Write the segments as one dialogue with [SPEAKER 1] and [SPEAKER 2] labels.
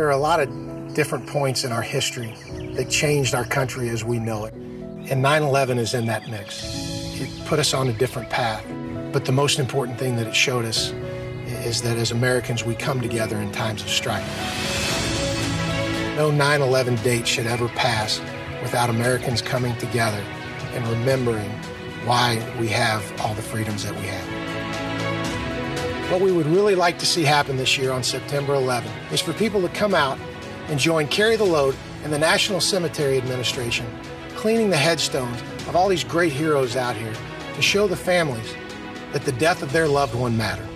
[SPEAKER 1] There are a lot of different points in our history that changed our country as we know it. And 9 11 is in that mix. It put us on a different path. But the most important thing that it showed us is that as Americans, we come together in times of strife. No 9 11 date should ever pass without Americans coming together and remembering why we have all the freedoms that we have. What we would really like to see happen this year on September 11 is for people to come out and join Carry the Load and the National Cemetery Administration cleaning the headstones of all these great heroes out here to show the families that the death of their loved one matter.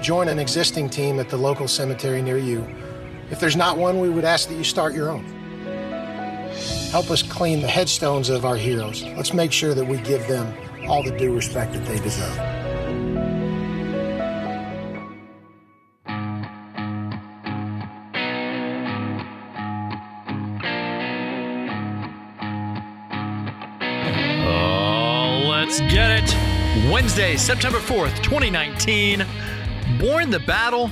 [SPEAKER 1] Join an existing team at the local cemetery near you. If there's not one, we would ask that you start your own. Help us clean the headstones of our heroes. Let's make sure that we give them all the due respect that they deserve.
[SPEAKER 2] Wednesday, September 4th, 2019. Born the Battle,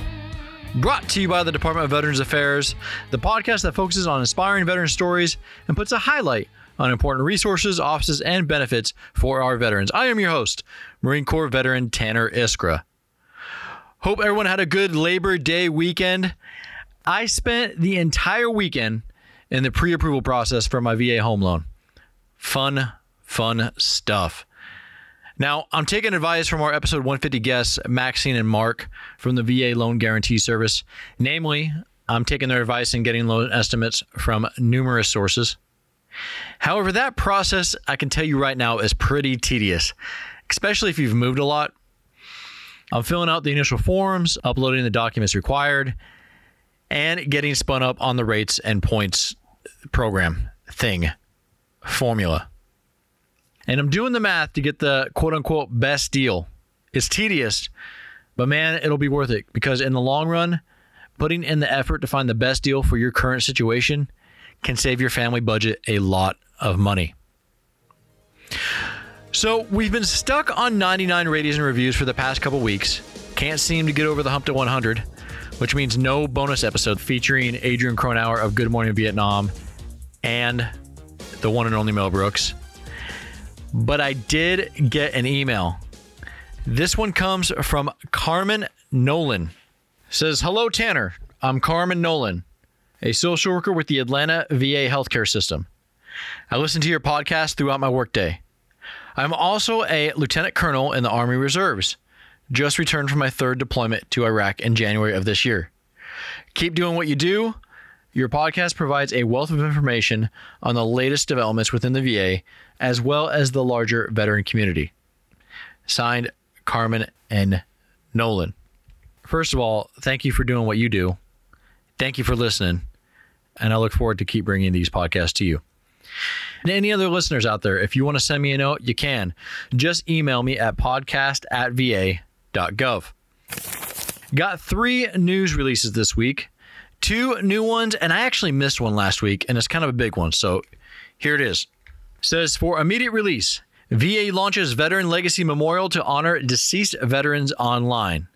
[SPEAKER 2] brought to you by the Department of Veterans Affairs, the podcast that focuses on inspiring veteran stories and puts a highlight on important resources, offices, and benefits for our veterans. I am your host, Marine Corps veteran Tanner Iskra. Hope everyone had a good Labor Day weekend. I spent the entire weekend in the pre approval process for my VA home loan. Fun, fun stuff. Now, I'm taking advice from our episode 150 guests, Maxine and Mark from the VA Loan Guarantee Service. Namely, I'm taking their advice and getting loan estimates from numerous sources. However, that process, I can tell you right now, is pretty tedious, especially if you've moved a lot. I'm filling out the initial forms, uploading the documents required, and getting spun up on the rates and points program thing formula. And I'm doing the math to get the quote unquote best deal. It's tedious, but man, it'll be worth it because in the long run, putting in the effort to find the best deal for your current situation can save your family budget a lot of money. So, we've been stuck on 99 ratings and reviews for the past couple weeks. Can't seem to get over the hump to 100, which means no bonus episode featuring Adrian Cronauer of Good Morning Vietnam and the one and only Mel Brooks. But I did get an email. This one comes from Carmen Nolan. says, "Hello Tanner. I'm Carmen Nolan, a social worker with the Atlanta VA healthcare system. I listen to your podcast throughout my workday. I'm also a lieutenant colonel in the Army Reserves. Just returned from my third deployment to Iraq in January of this year. Keep doing what you do. Your podcast provides a wealth of information on the latest developments within the VA, as well as the larger veteran community. Signed, Carmen and Nolan. First of all, thank you for doing what you do. Thank you for listening. And I look forward to keep bringing these podcasts to you. And any other listeners out there, if you want to send me a note, you can. Just email me at podcast at va.gov. Got three news releases this week, two new ones, and I actually missed one last week, and it's kind of a big one. So here it is. Says for immediate release, VA launches Veteran Legacy Memorial to honor deceased veterans online.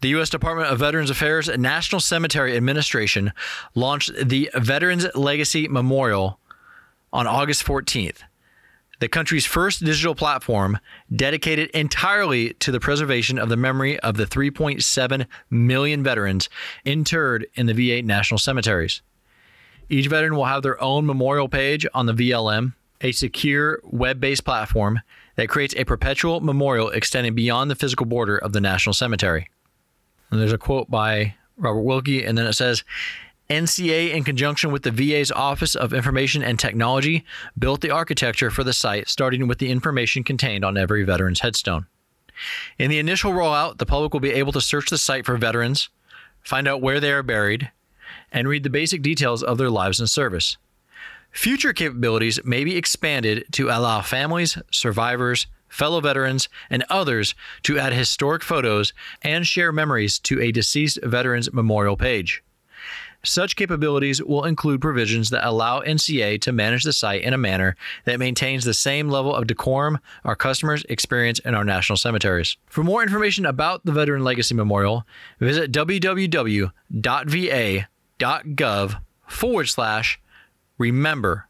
[SPEAKER 2] The U.S. Department of Veterans Affairs National Cemetery Administration launched the Veterans Legacy Memorial on August 14th, the country's first digital platform dedicated entirely to the preservation of the memory of the 3.7 million veterans interred in the VA national cemeteries. Each veteran will have their own memorial page on the VLM, a secure web based platform that creates a perpetual memorial extending beyond the physical border of the national cemetery. And there's a quote by Robert Wilkie, and then it says, NCA, in conjunction with the VA's Office of Information and Technology, built the architecture for the site, starting with the information contained on every veteran's headstone. In the initial rollout, the public will be able to search the site for veterans, find out where they are buried, and read the basic details of their lives and service. Future capabilities may be expanded to allow families, survivors, fellow veterans, and others to add historic photos and share memories to a deceased veteran's memorial page. Such capabilities will include provisions that allow NCA to manage the site in a manner that maintains the same level of decorum our customers experience in our national cemeteries. For more information about the Veteran Legacy Memorial, visit www.va.gov va.gov forward slash remember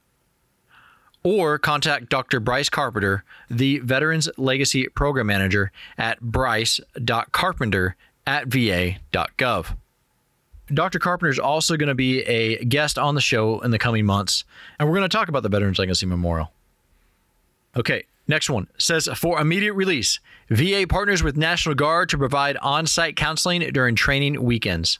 [SPEAKER 2] or contact Dr. Bryce Carpenter, the Veterans Legacy Program Manager, at bryce.carpenter at va.gov. Dr. Carpenter is also going to be a guest on the show in the coming months, and we're going to talk about the Veterans Legacy Memorial. Okay, next one says for immediate release, VA partners with National Guard to provide on site counseling during training weekends.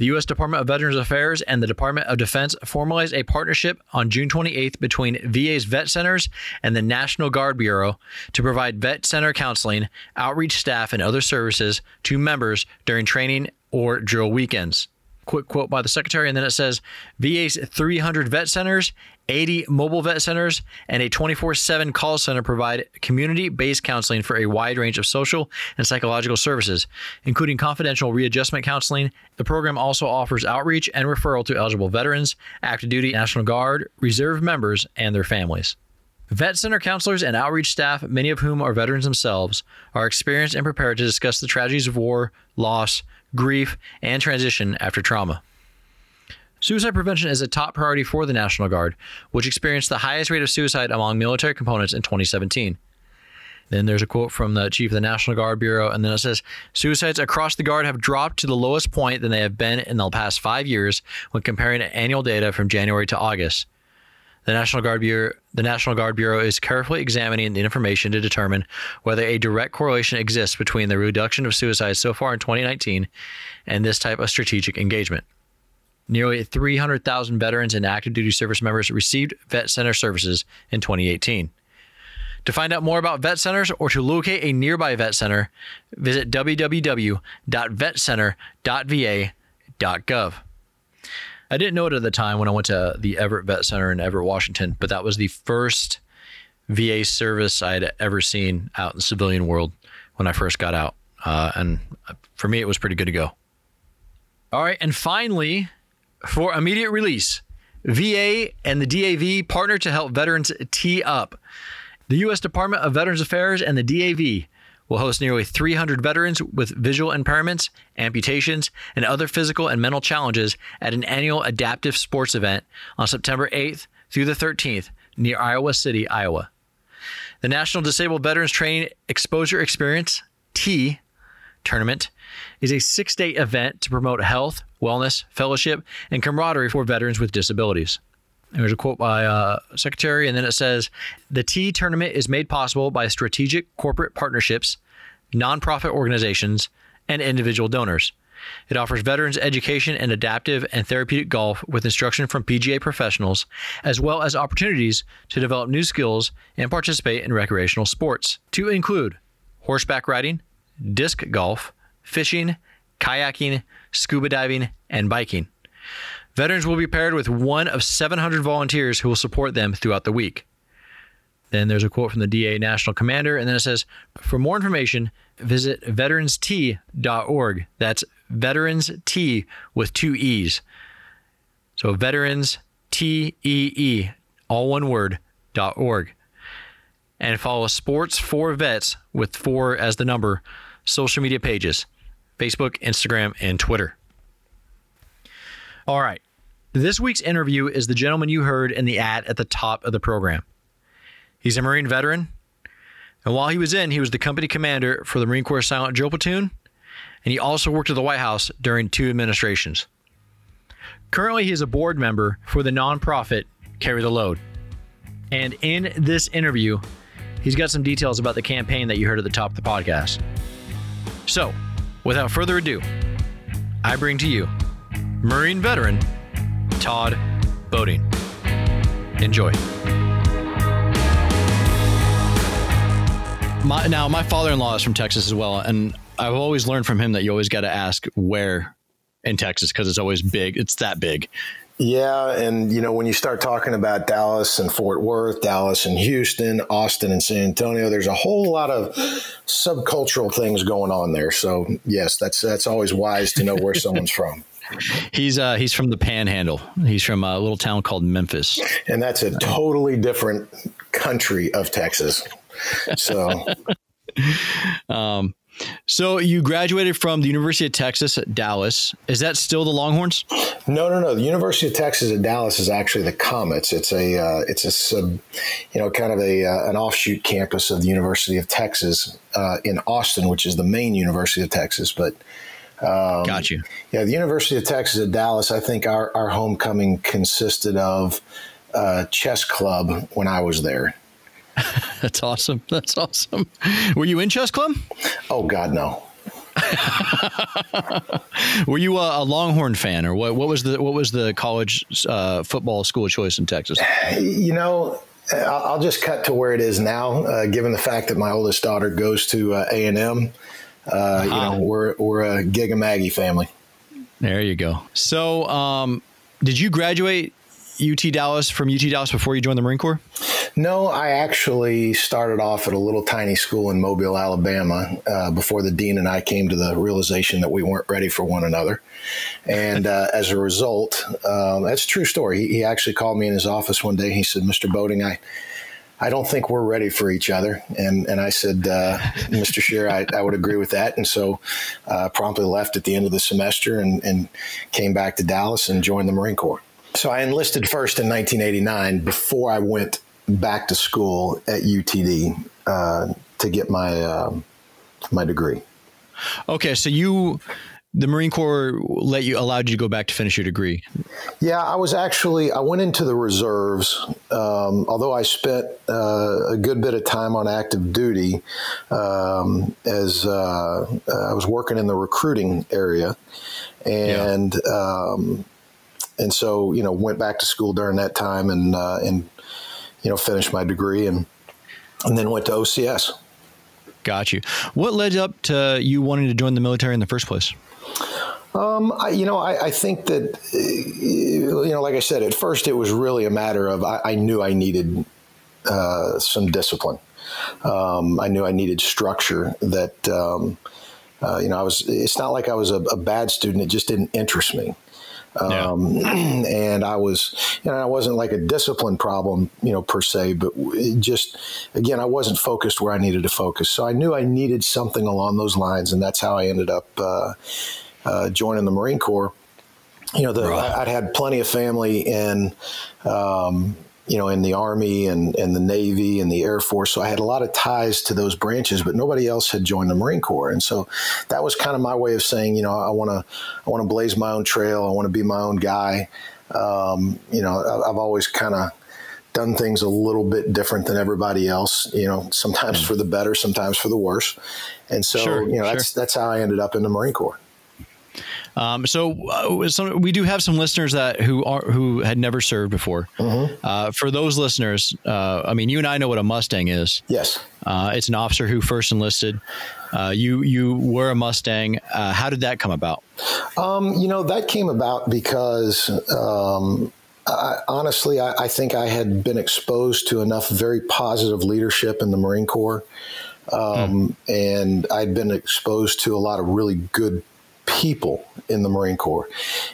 [SPEAKER 2] The U.S. Department of Veterans Affairs and the Department of Defense formalized a partnership on June 28th between VA's vet centers and the National Guard Bureau to provide vet center counseling, outreach staff, and other services to members during training or drill weekends quick quote by the secretary, and then it says VA's 300 vet centers, 80 mobile vet centers, and a 24 7 call center provide community based counseling for a wide range of social and psychological services, including confidential readjustment counseling. The program also offers outreach and referral to eligible veterans, active duty National Guard, reserve members, and their families. Vet center counselors and outreach staff, many of whom are veterans themselves, are experienced and prepared to discuss the tragedies of war, loss, grief, and transition after trauma. Suicide prevention is a top priority for the National Guard, which experienced the highest rate of suicide among military components in 2017. Then there's a quote from the chief of the National Guard Bureau, and then it says Suicides across the Guard have dropped to the lowest point than they have been in the past five years when comparing annual data from January to August. The National Guard Bureau, the National Guard Bureau is carefully examining the information to determine whether a direct correlation exists between the reduction of suicides so far in 2019 and this type of strategic engagement. Nearly 300,000 veterans and active duty service members received vet center services in 2018. To find out more about vet centers or to locate a nearby vet center, visit www.vetcenter.va.gov. I didn't know it at the time when I went to the Everett Vet Center in Everett, Washington, but that was the first VA service I had ever seen out in the civilian world when I first got out. Uh, and for me, it was pretty good to go. All right. And finally, for immediate release, VA and the DAV partner to help veterans tee up. The U.S. Department of Veterans Affairs and the DAV will host nearly 300 veterans with visual impairments, amputations, and other physical and mental challenges at an annual adaptive sports event on September 8th through the 13th near Iowa City, Iowa. The National Disabled Veterans Training Exposure Experience, TEE, tournament is a six day event to promote health, wellness, fellowship, and camaraderie for veterans with disabilities. There's a quote by uh, Secretary, and then it says The TEE tournament is made possible by strategic corporate partnerships, nonprofit organizations, and individual donors. It offers veterans education in adaptive and therapeutic golf with instruction from PGA professionals, as well as opportunities to develop new skills and participate in recreational sports, to include horseback riding, disc golf, fishing, kayaking, scuba diving, and biking. Veterans will be paired with one of 700 volunteers who will support them throughout the week. Then there's a quote from the DA National Commander, and then it says, For more information, visit veteranstee.org. That's veterans T with two E's. So veterans T E E, all one word, dot org. And follow Sports for Vets with four as the number social media pages Facebook, Instagram, and Twitter. All right. This week's interview is the gentleman you heard in the ad at the top of the program. He's a Marine veteran. And while he was in, he was the company commander for the Marine Corps Silent Drill Platoon. And he also worked at the White House during two administrations. Currently, he is a board member for the nonprofit Carry the Load. And in this interview, he's got some details about the campaign that you heard at the top of the podcast. So, without further ado, I bring to you Marine veteran Todd Boating. Enjoy. My, now, my father-in-law is from Texas as well, and I've always learned from him that you always got to ask where in Texas because it's always big. It's that big.
[SPEAKER 1] Yeah, and you know when you start talking about Dallas and Fort Worth, Dallas and Houston, Austin and San Antonio, there's a whole lot of subcultural things going on there. So yes, that's that's always wise to know where someone's from.
[SPEAKER 2] He's uh, he's from the Panhandle. He's from a little town called Memphis,
[SPEAKER 1] and that's a totally different country of Texas. So,
[SPEAKER 2] um, So you graduated from the University of Texas at Dallas. Is that still the Longhorns?
[SPEAKER 1] No, no, no. The University of Texas at Dallas is actually the Comets. It's a uh, it's a sub, you know, kind of a uh, an offshoot campus of the University of Texas uh, in Austin, which is the main University of Texas. But
[SPEAKER 2] um, got you.
[SPEAKER 1] Yeah, the University of Texas at Dallas. I think our our homecoming consisted of uh, chess club when I was there.
[SPEAKER 2] That's awesome. That's awesome. Were you in chess club?
[SPEAKER 1] Oh God, no.
[SPEAKER 2] Were you a, a, Longhorn fan, or what? What was the what was the college uh, football school of choice in Texas?
[SPEAKER 1] You know, I'll just cut to where it is now. Uh, given the fact that my oldest daughter goes to uh, A and M, uh, you know, we're we're a Gig 'em Aggie family.
[SPEAKER 2] There you go. So, um, did you graduate UT Dallas from UT Dallas before you joined the Marine Corps?
[SPEAKER 1] No, I actually started off at a little tiny school in Mobile, Alabama, uh, before the dean and I came to the realization that we weren't ready for one another. And uh, as a result, um, that's a true story. He, he, actually called me in his office one day. He said, Mr. Boating, I. I don't think we're ready for each other. And and I said, uh, Mr. Shear, I, I, would agree with that. And so uh, promptly left at the end of the semester and, and came back to Dallas and joined the Marine Corps. So I enlisted first in 1989 before I went back to school at UTD uh, to get my uh, my degree.
[SPEAKER 2] Okay, so you the Marine Corps let you allowed you to go back to finish your degree.
[SPEAKER 1] Yeah, I was actually I went into the reserves. Um, although I spent uh, a good bit of time on active duty, um, as uh, I was working in the recruiting area, and yeah. um, and so you know went back to school during that time and uh, and you know finished my degree and and then went to OCS.
[SPEAKER 2] Got you. What led up to you wanting to join the military in the first place?
[SPEAKER 1] Um, I, you know, I, I, think that, you know, like I said, at first it was really a matter of I, I knew I needed uh, some discipline. Um, I knew I needed structure that, um, uh, you know, I was, it's not like I was a, a, bad student. It just didn't interest me. Um, yeah. and I was, you know, I wasn't like a discipline problem, you know, per se, but just, again, I wasn't focused where I needed to focus. So I knew I needed something along those lines. And that's how I ended up uh, uh, joining the Marine Corps. You know, the, right. I, would had plenty of family in, um, you know, in the Army and, and the Navy and the Air Force. So I had a lot of ties to those branches, but nobody else had joined the Marine Corps. And so that was kind of my way of saying, you know, I want to I want to blaze my own trail. I want to be my own guy. Um, you know, I've always kind of done things a little bit different than everybody else. You know, sometimes for the better, sometimes for the worse. And so, sure, you know, sure. that's that's how I ended up in the Marine Corps.
[SPEAKER 2] Um, so, uh, we do have some listeners that who are who had never served before. Mm-hmm. Uh, for those listeners, uh, I mean, you and I know what a Mustang is.
[SPEAKER 1] Yes,
[SPEAKER 2] uh, it's an officer who first enlisted. Uh, you you were a Mustang. Uh, how did that come about?
[SPEAKER 1] Um, you know, that came about because. Um, I, honestly, I, I, think I had been exposed to enough very positive leadership in the Marine Corps, um, hmm. and I'd been exposed to a lot of really good people in the Marine Corps.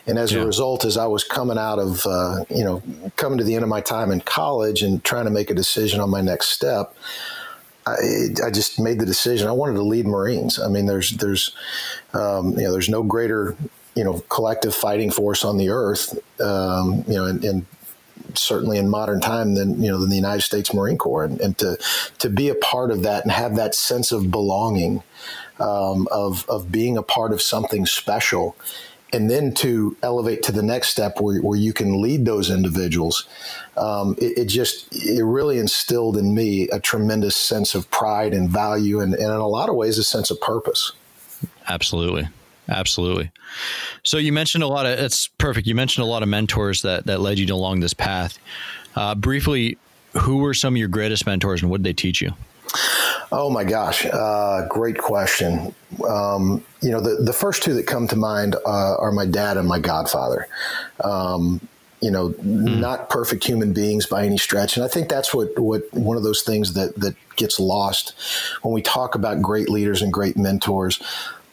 [SPEAKER 1] And as yeah. a result, as I was coming out of, uh, you know, coming to the end of my time in college and trying to make a decision on my next step, I, I just made the decision. I wanted to lead Marines. I mean, there's, there's, um, you know, there's no greater, you know, collective fighting force on the earth, um, you know, and, and certainly in modern time than you know than the United States Marine Corps, and, and, to to be a part of that and have that sense of belonging um, of of being a part of something special, and then to elevate to the next step where, where you can lead those individuals. Um, it, it, just it really instilled in me a tremendous sense of pride and value, and, and in a lot of ways, a sense of purpose.
[SPEAKER 2] Absolutely. Absolutely. So you mentioned a lot of it's perfect. You mentioned a lot of mentors that that led you along this path. Uh, briefly, who were some of your greatest mentors, and what did they teach you?
[SPEAKER 1] Oh my gosh, uh, great question. Um, you know, the, the first two that come to mind uh, are my dad and my godfather. Um, you know, mm. not perfect human beings by any stretch, and I think that's what what one of those things that that gets lost when we talk about great leaders and great mentors.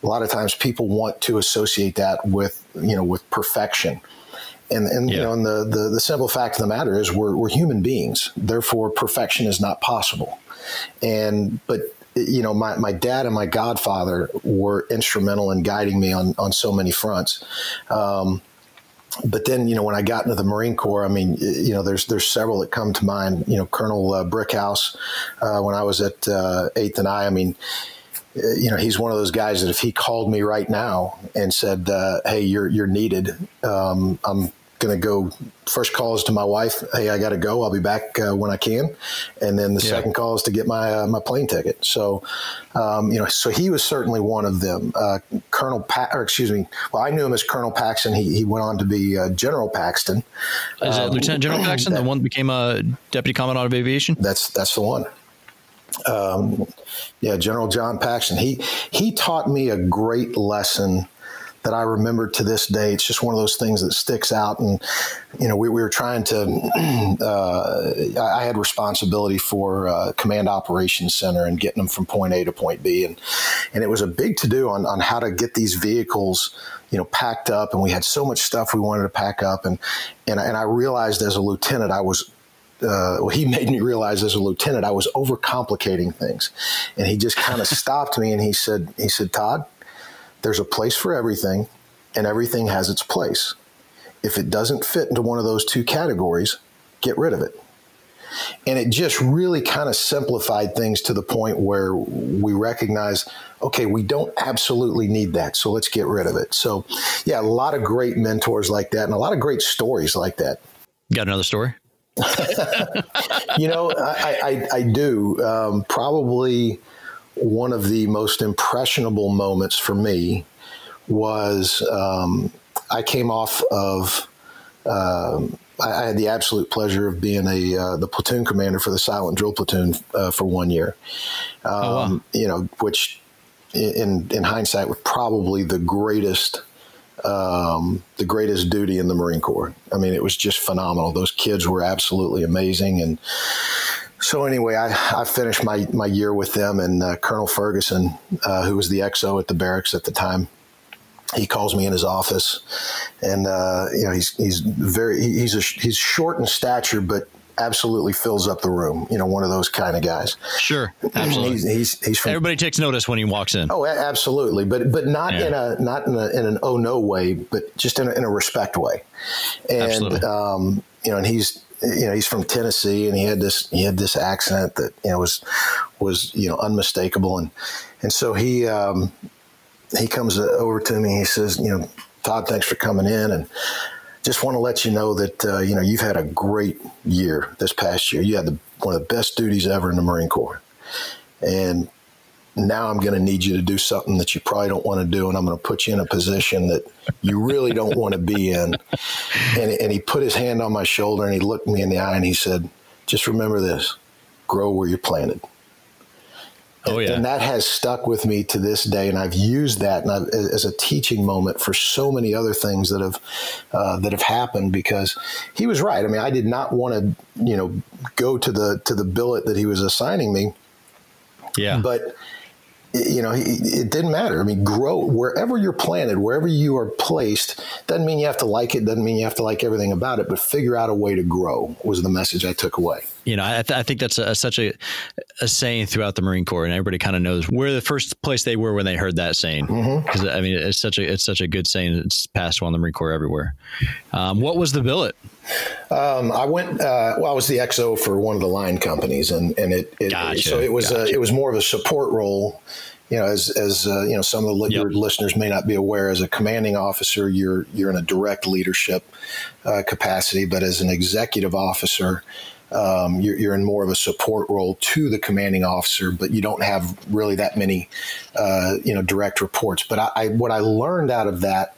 [SPEAKER 1] A lot of times, people want to associate that with you know with perfection. And, and yeah. you know, and the, the, the simple fact of the matter is we're, we're human beings. Therefore, perfection is not possible. And but you know, my, my dad and my godfather were instrumental in guiding me on, on so many fronts. Um, but then, you know, when I got into the Marine Corps, I mean, you know, there's there's several that come to mind. You know, Colonel uh, Brickhouse, uh, when I was at uh, Eighth and I, I mean, you know, he's one of those guys that if he called me right now and said, uh, "Hey, you're you're needed," um, I'm going to go. First call is to my wife. Hey, I got to go. I'll be back uh, when I can. And then the yeah. second call is to get my uh, my plane ticket. So, um, you know, so he was certainly one of them. Uh, Colonel, pa- or excuse me. Well, I knew him as Colonel Paxton. He, he went on to be uh, General Paxton.
[SPEAKER 2] Is um, Lieutenant General Paxton that, the one that became a deputy commandant of aviation?
[SPEAKER 1] That's that's the one. Um, yeah, General John Paxton. He he taught me a great lesson that I remember to this day. It's just one of those things that sticks out. And, you know, we, we were trying to, uh, I had responsibility for uh, Command Operations Center and getting them from point A to point B. And, and it was a big to do on, on how to get these vehicles, you know, packed up. And we had so much stuff we wanted to pack up. And, and, and I realized as a lieutenant, I was uh, well, he made me realize as a lieutenant I was overcomplicating things, and he just kind of stopped me and he said, "He said, Todd, there's a place for everything, and everything has its place. If it doesn't fit into one of those two categories, get rid of it. And it just really kind of simplified things to the point where we recognize, okay, we don't absolutely need that. So let's get rid of it. So, yeah, a lot of great mentors like that and a lot of great stories like that.
[SPEAKER 2] Got another story?
[SPEAKER 1] you know, I, I, I do. Um, probably one of the most impressionable moments for me was um, I came off of. Um, I, had the absolute pleasure of being a uh, the platoon commander for the Silent Drill Platoon uh, for one year. Um, oh, wow. You know, which in in hindsight was probably the greatest um, the greatest duty in the Marine Corps. I mean, it was just phenomenal. Those kids were absolutely amazing, and so anyway, I, I finished my, my year with them, and uh, Colonel Ferguson, uh, who was the XO at the barracks at the time, he calls me in his office, and uh, you know he's he's very he's a, he's short in stature, but absolutely fills up the room. You know, one of those kind of guys.
[SPEAKER 2] Sure, absolutely.
[SPEAKER 1] he's, he's, he's from,
[SPEAKER 2] everybody takes notice when he walks in.
[SPEAKER 1] Oh, absolutely, but but not yeah. in a not in, a, in an oh no way, but just in a, in a respect way. And um, you know, and he's you know he's from Tennessee and he had this he had this accent that you know was was you know unmistakable. And and so he um, he comes over to me. He says you know Todd thanks for coming in and just want to let you know that uh, you know you've had a great year this past year. You had the, one of the best duties ever in the Marine Corps. And now I'm going to need you to do something that you probably don't want to do, and I'm going to put you in a position that you really don't want to be in. And, and he put his hand on my shoulder and he looked me in the eye and he said, Just remember this grow where you're planted. Oh, yeah. And that has stuck with me to this day. And I've used that as a teaching moment for so many other things that have, uh, that have happened because he was right. I mean, I did not want to, you know, go to the, to the billet that he was assigning me.
[SPEAKER 2] Yeah.
[SPEAKER 1] But you know, it didn't matter. I mean, grow wherever you're planted, wherever you are placed. Doesn't mean you have to like it. Doesn't mean you have to like everything about it. But figure out a way to grow was the message I took away.
[SPEAKER 2] You know, I, th- I think that's a, such a, a, saying throughout the Marine Corps, and everybody kind of knows where the first place they were when they heard that saying. Because mm-hmm. I mean, it's such a it's such a good saying. It's passed on the Marine Corps everywhere. Um, what was the billet?
[SPEAKER 1] Um, I went. Uh, well, I was the XO for one of the line companies, and and it, it gotcha. so it was gotcha. a, it was more of a support role. You know, as as uh, you know, some of the, yep. your listeners may not be aware. As a commanding officer, you're you're in a direct leadership uh, capacity, but as an executive officer, um, you're, you're, in more of a support role to the commanding officer, but you don't have really that many, uh, you know, direct reports. But I, I, what I learned out of that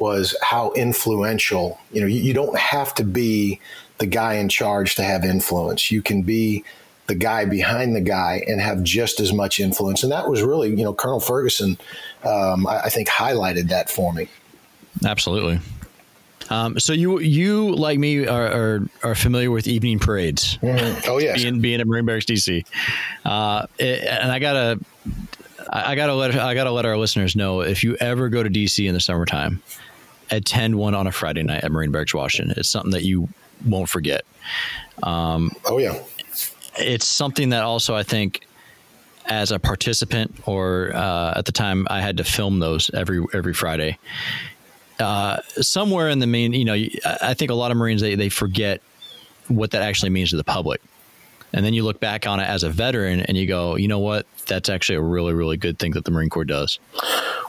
[SPEAKER 1] was how influential. You know, you, you don't have to be the guy in charge to have influence. You can be the guy behind the guy and have just as much influence. And that was really, you know, Colonel Ferguson, um, I, I, think, highlighted that for me.
[SPEAKER 2] Absolutely. Um, so you you like me are, are, are familiar with evening parades?
[SPEAKER 1] Mm-hmm. Oh yes,
[SPEAKER 2] being being at Marine Barracks DC, uh, it, and I gotta I gotta let I gotta let our listeners know if you ever go to DC in the summertime, attend one on a Friday night at Marine Barracks, Washington. It's something that you won't forget.
[SPEAKER 1] Um, oh yeah,
[SPEAKER 2] it's something that also I think as a participant, or uh, at the time I had to film those every every Friday. Uh, somewhere in the main, you know, I think a lot of Marines they, they forget what that actually means to the public. And then you look back on it as a veteran and you go, you know what? That's actually a really, really good thing that the Marine Corps does.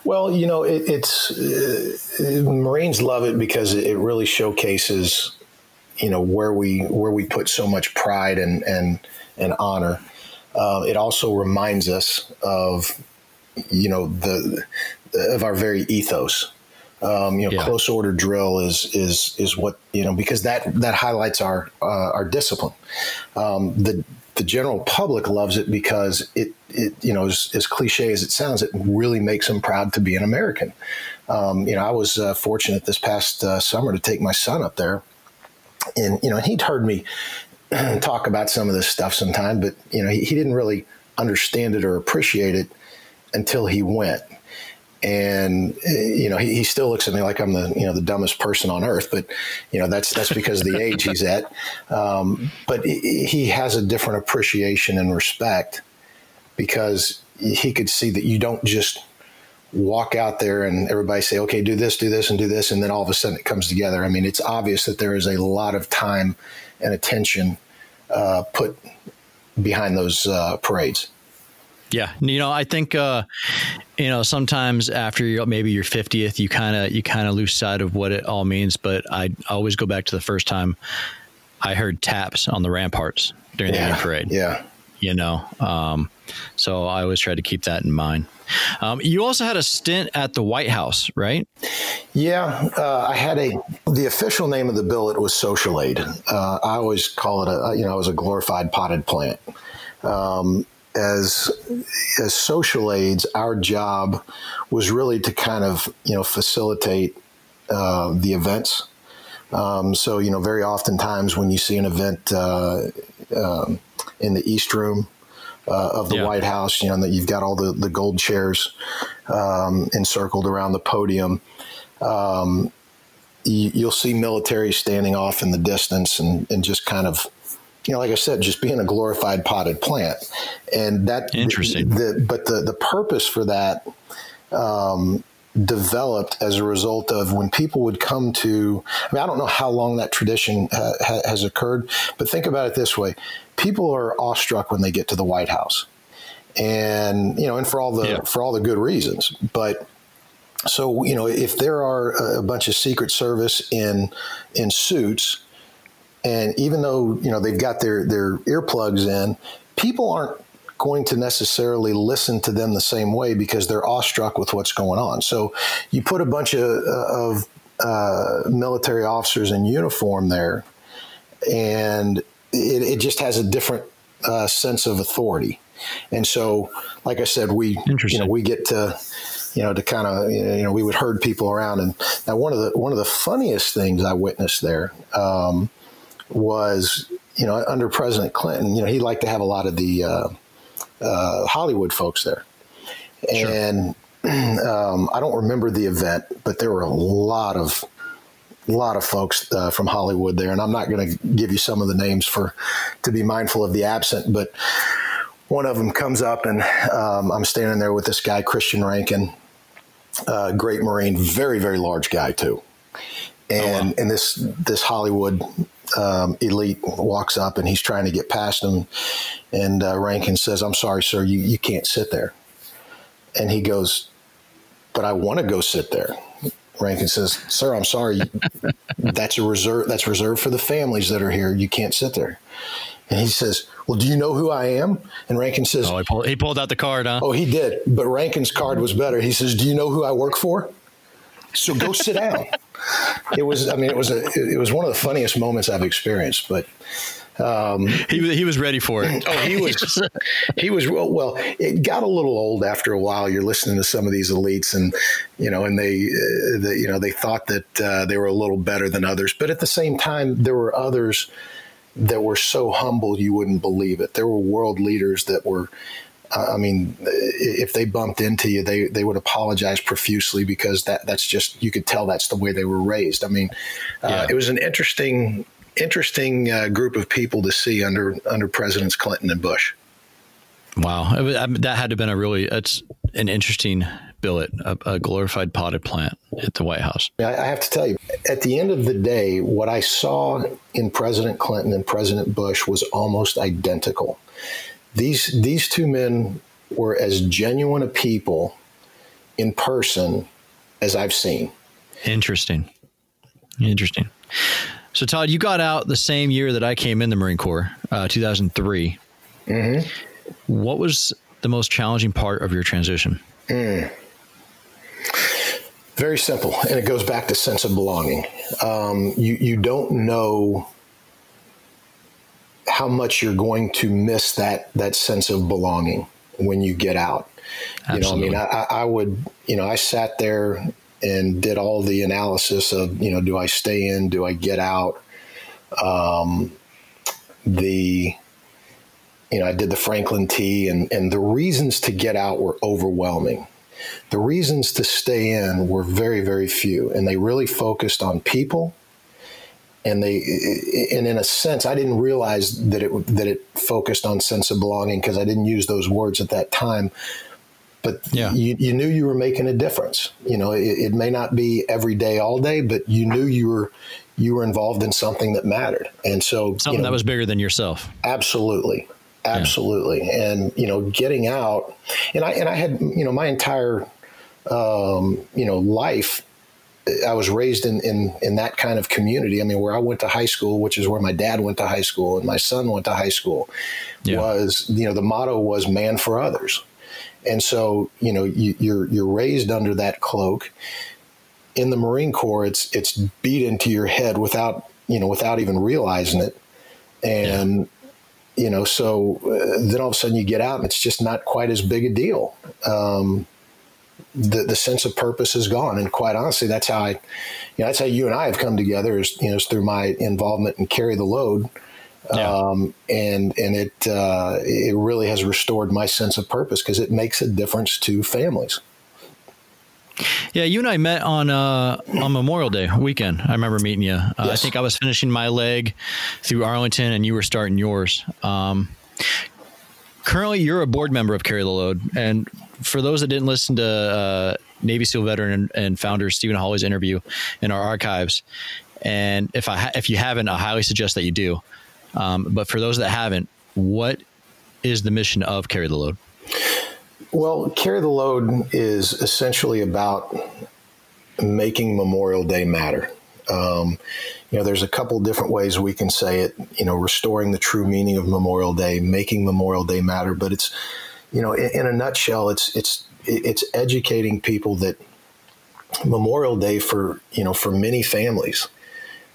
[SPEAKER 1] Well, you know, it, it's uh, Marines love it because it really showcases, you know, where we where we put so much pride and and and honor. Uh, it also reminds us of, you know, the of our very ethos. Um, you know, yeah. close order drill is is is what you know because that that highlights our uh, our discipline. Um, the the general public loves it because it it you know as, as, cliche as it sounds, it really makes them proud to be an American. Um, you know, I was uh, fortunate this past uh, summer to take my son up there, and you know he'd heard me talk about some of this stuff sometime, but you know he, he didn't really understand it or appreciate it until he went and you know he, he, still looks at me like I'm the you know the dumbest person on earth. But you know that's that's because of the age he's at. Um, but he has a different appreciation and respect because he could see that you don't just walk out there and everybody say, okay, do this, do this, and do this, and then all of a sudden it comes together. I mean, it's obvious that there is a lot of time and attention uh, put behind those uh, parades.
[SPEAKER 2] Yeah, you know, I think uh, you know sometimes after your, maybe your fiftieth, you kind of you kind of lose sight of what it all means. But I always go back to the first time I heard taps on the ramparts during
[SPEAKER 1] yeah,
[SPEAKER 2] the parade.
[SPEAKER 1] Yeah,
[SPEAKER 2] you know, um, so I always try to keep that in mind. Um, you also had a stint at the White House, right?
[SPEAKER 1] Yeah, uh, I had a. The official name of the billet was social aid. Uh, I always call it a. You know, it was a glorified potted plant. Um, as as social aides, our job was really to kind of you know facilitate uh, the events. Um, so you know, very oftentimes when you see an event uh, um, in the East Room uh, of the yeah. White House, you know that you've got all the the gold chairs um, encircled around the podium. Um, you, will see military standing off in the distance and, and just kind of you know, like I said, just being a glorified potted plant, and that
[SPEAKER 2] interesting.
[SPEAKER 1] The, but the the purpose for that um, developed as a result of when people would come to. I mean, I don't know how long that tradition ha, ha, has occurred, but think about it this way: people are awestruck when they get to the White House, and you know, and for all the yeah. for all the good reasons, but so you know if there are a bunch of secret service in in suits and even though you know they've got their their earplugs in, people aren't going to necessarily listen to them the same way because they're awestruck with what's going on. So you put a bunch of, of uh, military officers in uniform there, and it, it just has a different uh, sense of authority. And so, like I said, we you know we get to you know to kind of you know we would herd people around. And now one of the one of the funniest things I witnessed there. Um, was, you know, under President Clinton, you know, he liked to have a lot of the uh, uh, Hollywood folks there. Sure. And um, I don't remember the event, but there were a lot of a lot of folks uh, from Hollywood there, and I'm not going to give you some of the names for to be mindful of the absent, but one of them comes up, and um, I'm standing there with this guy, Christian Rankin, uh, great Marine, very very large guy too, and oh, wow. and this this Hollywood um, elite walks up and he's trying to get past him. And uh, Rankin says, I'm sorry, sir, you, you can't sit there. And he goes, But I want to go sit there. Rankin says, Sir, I'm sorry. that's a reserve that's reserved for the families that are here. You can't sit there. And he says, Well, do you know who I am? And Rankin says,
[SPEAKER 2] Oh, he pulled, he pulled out the card, huh?
[SPEAKER 1] Oh, he did. But Rankin's card was better. He says, Do you know who I work for? So go sit down it was. I mean, it was a. It was one of the funniest moments I've experienced. But
[SPEAKER 2] um, he he was ready for it.
[SPEAKER 1] Oh, he was. he was. Well, it got a little old after a while. You're listening to some of these elites, and you know, and they, uh, the, you know, they thought that uh, they were a little better than others. But at the same time, there were others that were so humble you wouldn't believe it. There were world leaders that were I mean, if they bumped into you, they, they would apologize profusely because that that's just you could tell that's the way they were raised. I mean, uh, it was an interesting interesting uh, group of people to see under under Presidents Clinton and Bush.
[SPEAKER 2] Wow, that had to have been a really it's an interesting billet, a, a, glorified potted plant at the White House.
[SPEAKER 1] I have to tell you, at the end of the day, what I saw in President Clinton and President Bush was almost identical. These these two men were as genuine a people in person as I've seen.
[SPEAKER 2] Interesting. Interesting. So, Todd, you got out the same year that I came in the Marine Corps, uh, 2003. Mm-hmm. What was the most challenging part of your transition? Mm.
[SPEAKER 1] Very simple, and it goes back to sense of belonging. Um, you you don't know how much you're going to miss that that sense of belonging when you get out. Absolutely. You know, I mean, I, I would, you know, I sat there and did all the analysis of, you know, do I stay in? Do I get out? Um, the, you know, I did the Franklin T, and and the reasons to get out were overwhelming. The reasons to stay in were very, very few, and they really focused on people. And they, and in a sense, I didn't realize that it that it focused on sense of belonging because I didn't use those words at that time but yeah. you, you knew you were making a difference. You know, it, it, may not be every day, all day, but you knew you were you were involved in something that mattered, and so
[SPEAKER 2] something
[SPEAKER 1] you know,
[SPEAKER 2] that was bigger than yourself.
[SPEAKER 1] Absolutely, absolutely, yeah. and you know, getting out, and I and I had you know my entire um, you know life. I was raised in, in in that kind of community. I mean, where I went to high school, which is where my dad went to high school and my son went to high school, yeah. was you know the motto was "man for others." And so, you know, you, you're you're raised under that cloak. In the Marine Corps, it's it's beat into your head without you know without even realizing it, and yeah. you know, so uh, then all of a sudden you get out and it's just not quite as big a deal. Um, the the sense of purpose is gone, and quite honestly, that's how I, you know, that's how you and I have come together. Is you know, is through my involvement in carry the load yeah. Um, and and it uh, it really has restored my sense of purpose because it makes a difference to families.
[SPEAKER 2] Yeah, you and I met on uh, on Memorial Day weekend. I remember meeting you. Uh, yes. I think I was finishing my leg through Arlington, and you were starting yours. Um, currently, you're a board member of Carry the Load, and for those that didn't listen to uh, Navy SEAL veteran and, and founder Stephen Holley's interview in our archives, and if I ha- if you haven't, I highly suggest that you do. Um, but for those that haven't, what is the mission of Carry the Load?
[SPEAKER 1] Well, Carry the Load is essentially about making Memorial Day matter. Um, you know, there's a couple different ways we can say it. You know, restoring the true meaning of Memorial Day, making Memorial Day matter. But it's, you know, in, in a nutshell, it's it's it's educating people that Memorial Day for you know for many families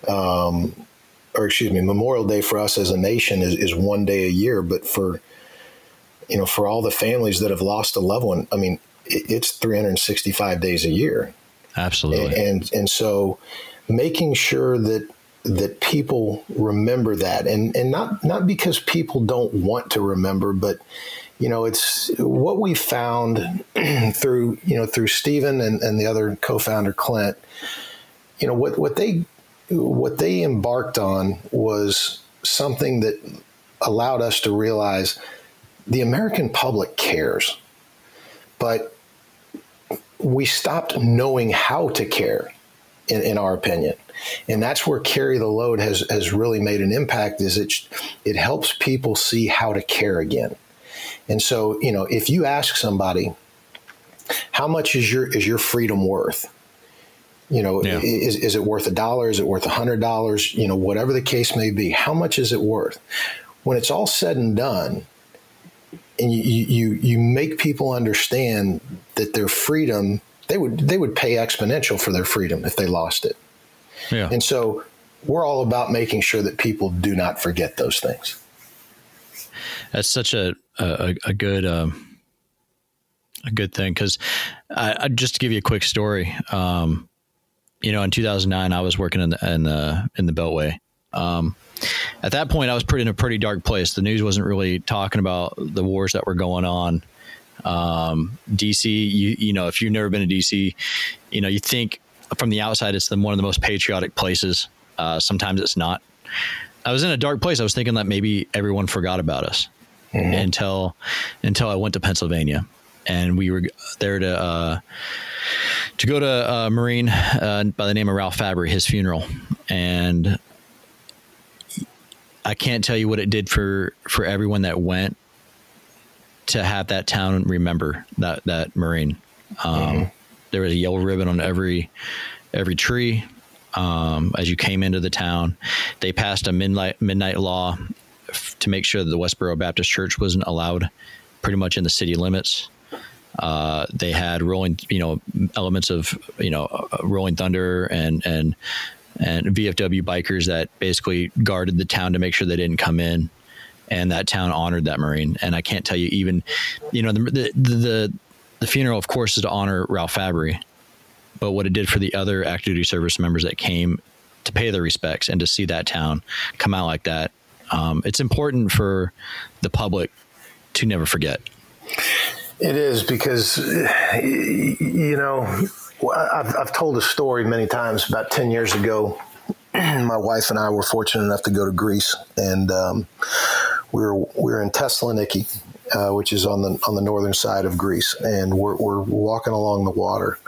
[SPEAKER 1] um, or excuse me, Memorial Day for us as a nation is, is one day a year, but for you know, for all the families that have lost a loved one, I mean, it, it's 365 days a year.
[SPEAKER 2] Absolutely.
[SPEAKER 1] And and so making sure that that people remember that. And and not not because people don't want to remember, but you know, it's what we found through, you know, through Stephen and, and the other co-founder Clint, you know, what, what they what they embarked on was something that allowed us to realize the American public cares, but we stopped knowing how to care, in, in our opinion. And that's where Carry the Load has, has really made an impact is it, it helps people see how to care again. And so, you know, if you ask somebody, how much is your is your freedom worth? You know, yeah. is, is it worth a dollar? Is it worth a hundred dollars? You know, whatever the case may be, how much is it worth? When it's all said and done, and you, you, you make people understand that their freedom, they would, they would pay exponential for their freedom if they lost it. Yeah. And so we're all about making sure that people do not forget those things.
[SPEAKER 2] That's such a, a, a good, um, a good thing. Cause I, I, just to give you a quick story, um, you know, in 2009, I was working in the in the, in the Beltway. Um, at that point, I was pretty in a pretty dark place. The news wasn't really talking about the wars that were going on. Um, DC, you you know, if you've never been to DC, you know, you think from the outside it's the, one of the most patriotic places. Uh, sometimes it's not. I was in a dark place. I was thinking that maybe everyone forgot about us. mm-hmm. until until I went to Pennsylvania, and we were there to uh, to go to a Marine uh, by the name of Ralph Fabry, his funeral, and I can't tell you what it did for for everyone that went to have that town remember that that Marine. Um, mm-hmm. There was a yellow ribbon on every every tree. Um, as you came into the town, they passed a midnight midnight law f- to make sure that the Westboro Baptist Church wasn't allowed pretty much in the city limits. Uh, they had rolling, you know, elements of you know, uh, rolling thunder and and and VFW bikers that basically guarded the town to make sure they didn't come in. And that town honored that Marine. And I can't tell you even, you know, the the the, the funeral, of course, is to honor Ralph Fabry, but what it did for the other active duty service members that came to pay their respects and to see that town come out like that, um, it's important for the public to never forget.
[SPEAKER 1] It is because, you know, I've, I've told a story many times. About 10 years ago, my wife and I were fortunate enough to go to Greece, and um, we were we were in Thessaloniki, uh, which is on the on the northern side of Greece, and we're, we're walking along the water,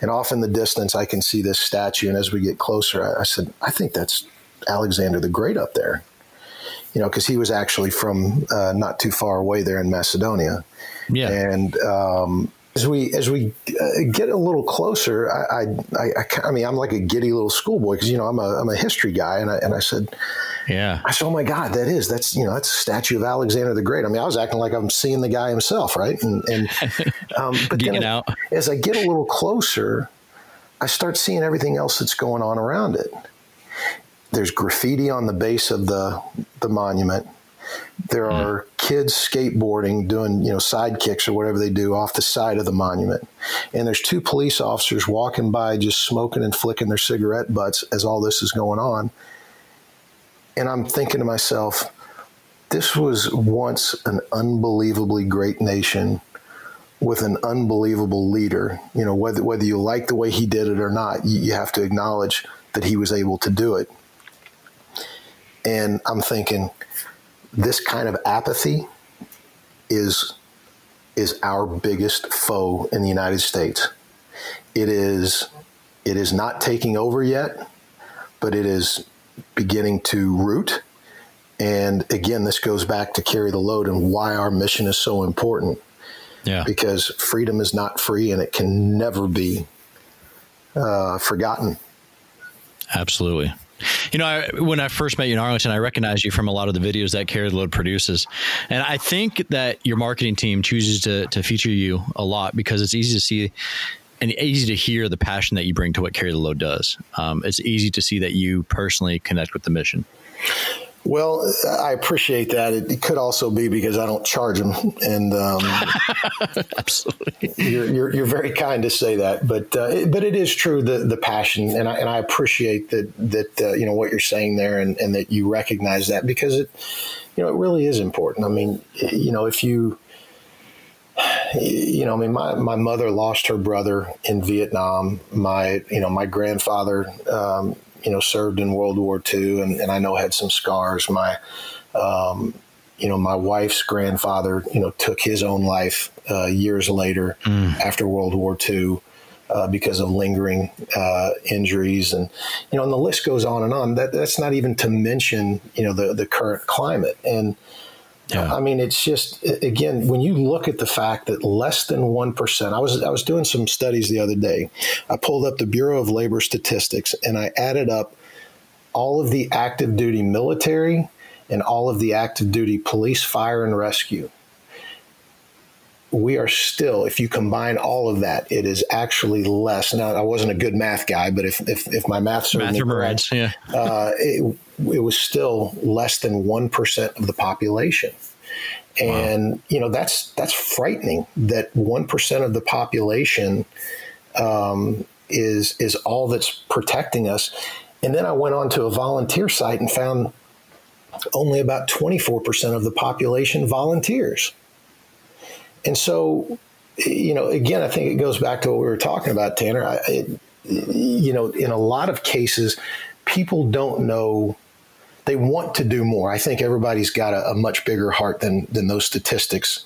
[SPEAKER 1] and off in the distance I can see this statue, and as we get closer, I, I said, I think that's Alexander the Great up there, you know, because he was actually from uh, not too far away there in Macedonia, yeah. And um, as we as we uh, get a little closer, I, I, I, I, mean, I'm like a giddy little schoolboy because you know I'm a I'm a history guy, and I and I said,
[SPEAKER 2] yeah,
[SPEAKER 1] I said, oh my God, that is that's you know that's a statue of Alexander the Great. I mean, I was acting like I'm seeing the guy himself, right? And and
[SPEAKER 2] um, but then out.
[SPEAKER 1] as I get a little closer, I start seeing everything else that's going on around it. There's graffiti on the base of the the monument there hmm. are kids skateboarding, doing you know side kicks or whatever they do off the side of the monument, and there's two police officers walking by, just smoking and flicking their cigarette butts as all this is going on. And I'm thinking to myself, this was once an unbelievably great nation with an unbelievable leader. You know, whether whether you like the way he did it or not, you, you have to acknowledge that he was able to do it. And I'm thinking, this kind of apathy is is our biggest foe in the United States. It is it is not taking over yet, but it is beginning to root. And again, this goes back to carry the load and why our mission is so important.
[SPEAKER 2] Yeah.
[SPEAKER 1] Because freedom is not free and it can never be uh, forgotten.
[SPEAKER 2] Absolutely. You know, I, when I first met you in Arlington, I recognized you from a lot of the videos that Carry the Load produces. And I think that your marketing team chooses to, to feature you a lot because it's easy to see and easy to hear the passion that you bring to what Carry the Load does. Um, it's easy to see that you personally connect with the mission.
[SPEAKER 1] Well, I appreciate that. It, it, could also be because I don't charge them, and um,
[SPEAKER 2] absolutely,
[SPEAKER 1] you're, you're, you're very kind to say that. But uh, it, but it is true the the passion, and I and I appreciate that that uh, you know what you're saying there, and, and that you recognize that because it you know it really is important. I mean, you know, if you you know, I mean, my, my mother lost her brother in Vietnam. My, you know, my grandfather, um, you know, served in World War II and, and I know had some scars. My, um, you know, my wife's grandfather, you know, took his own life uh, years later mm. after World War II. Uh, because of lingering uh, injuries, and you know, and the list goes on and on. That that's not even to mention you know the the current climate. And yeah. I mean, it's just again when you look at the fact that less than one percent. I was I was doing some studies the other day. I pulled up the Bureau of Labor Statistics and I added up all of the active duty military and all of the active duty police, fire, and rescue. We are still, if you combine all of that, it is actually less. Now, I wasn't a good math guy, but if if, if my math served
[SPEAKER 2] me correct, yeah.
[SPEAKER 1] Uh, it, it was still less than 1% of the population. And wow. you know that's that's frightening. That one percent of the population um, is is all that's protecting us. And then I went on to a volunteer site and found only about twenty four percent of the population volunteers. And so, you know, again, I think it goes back to what we were talking about, Tanner. I, it, you know, in a lot of cases, people don't know they want to do more. I think everybody's got a, a much bigger heart than than those statistics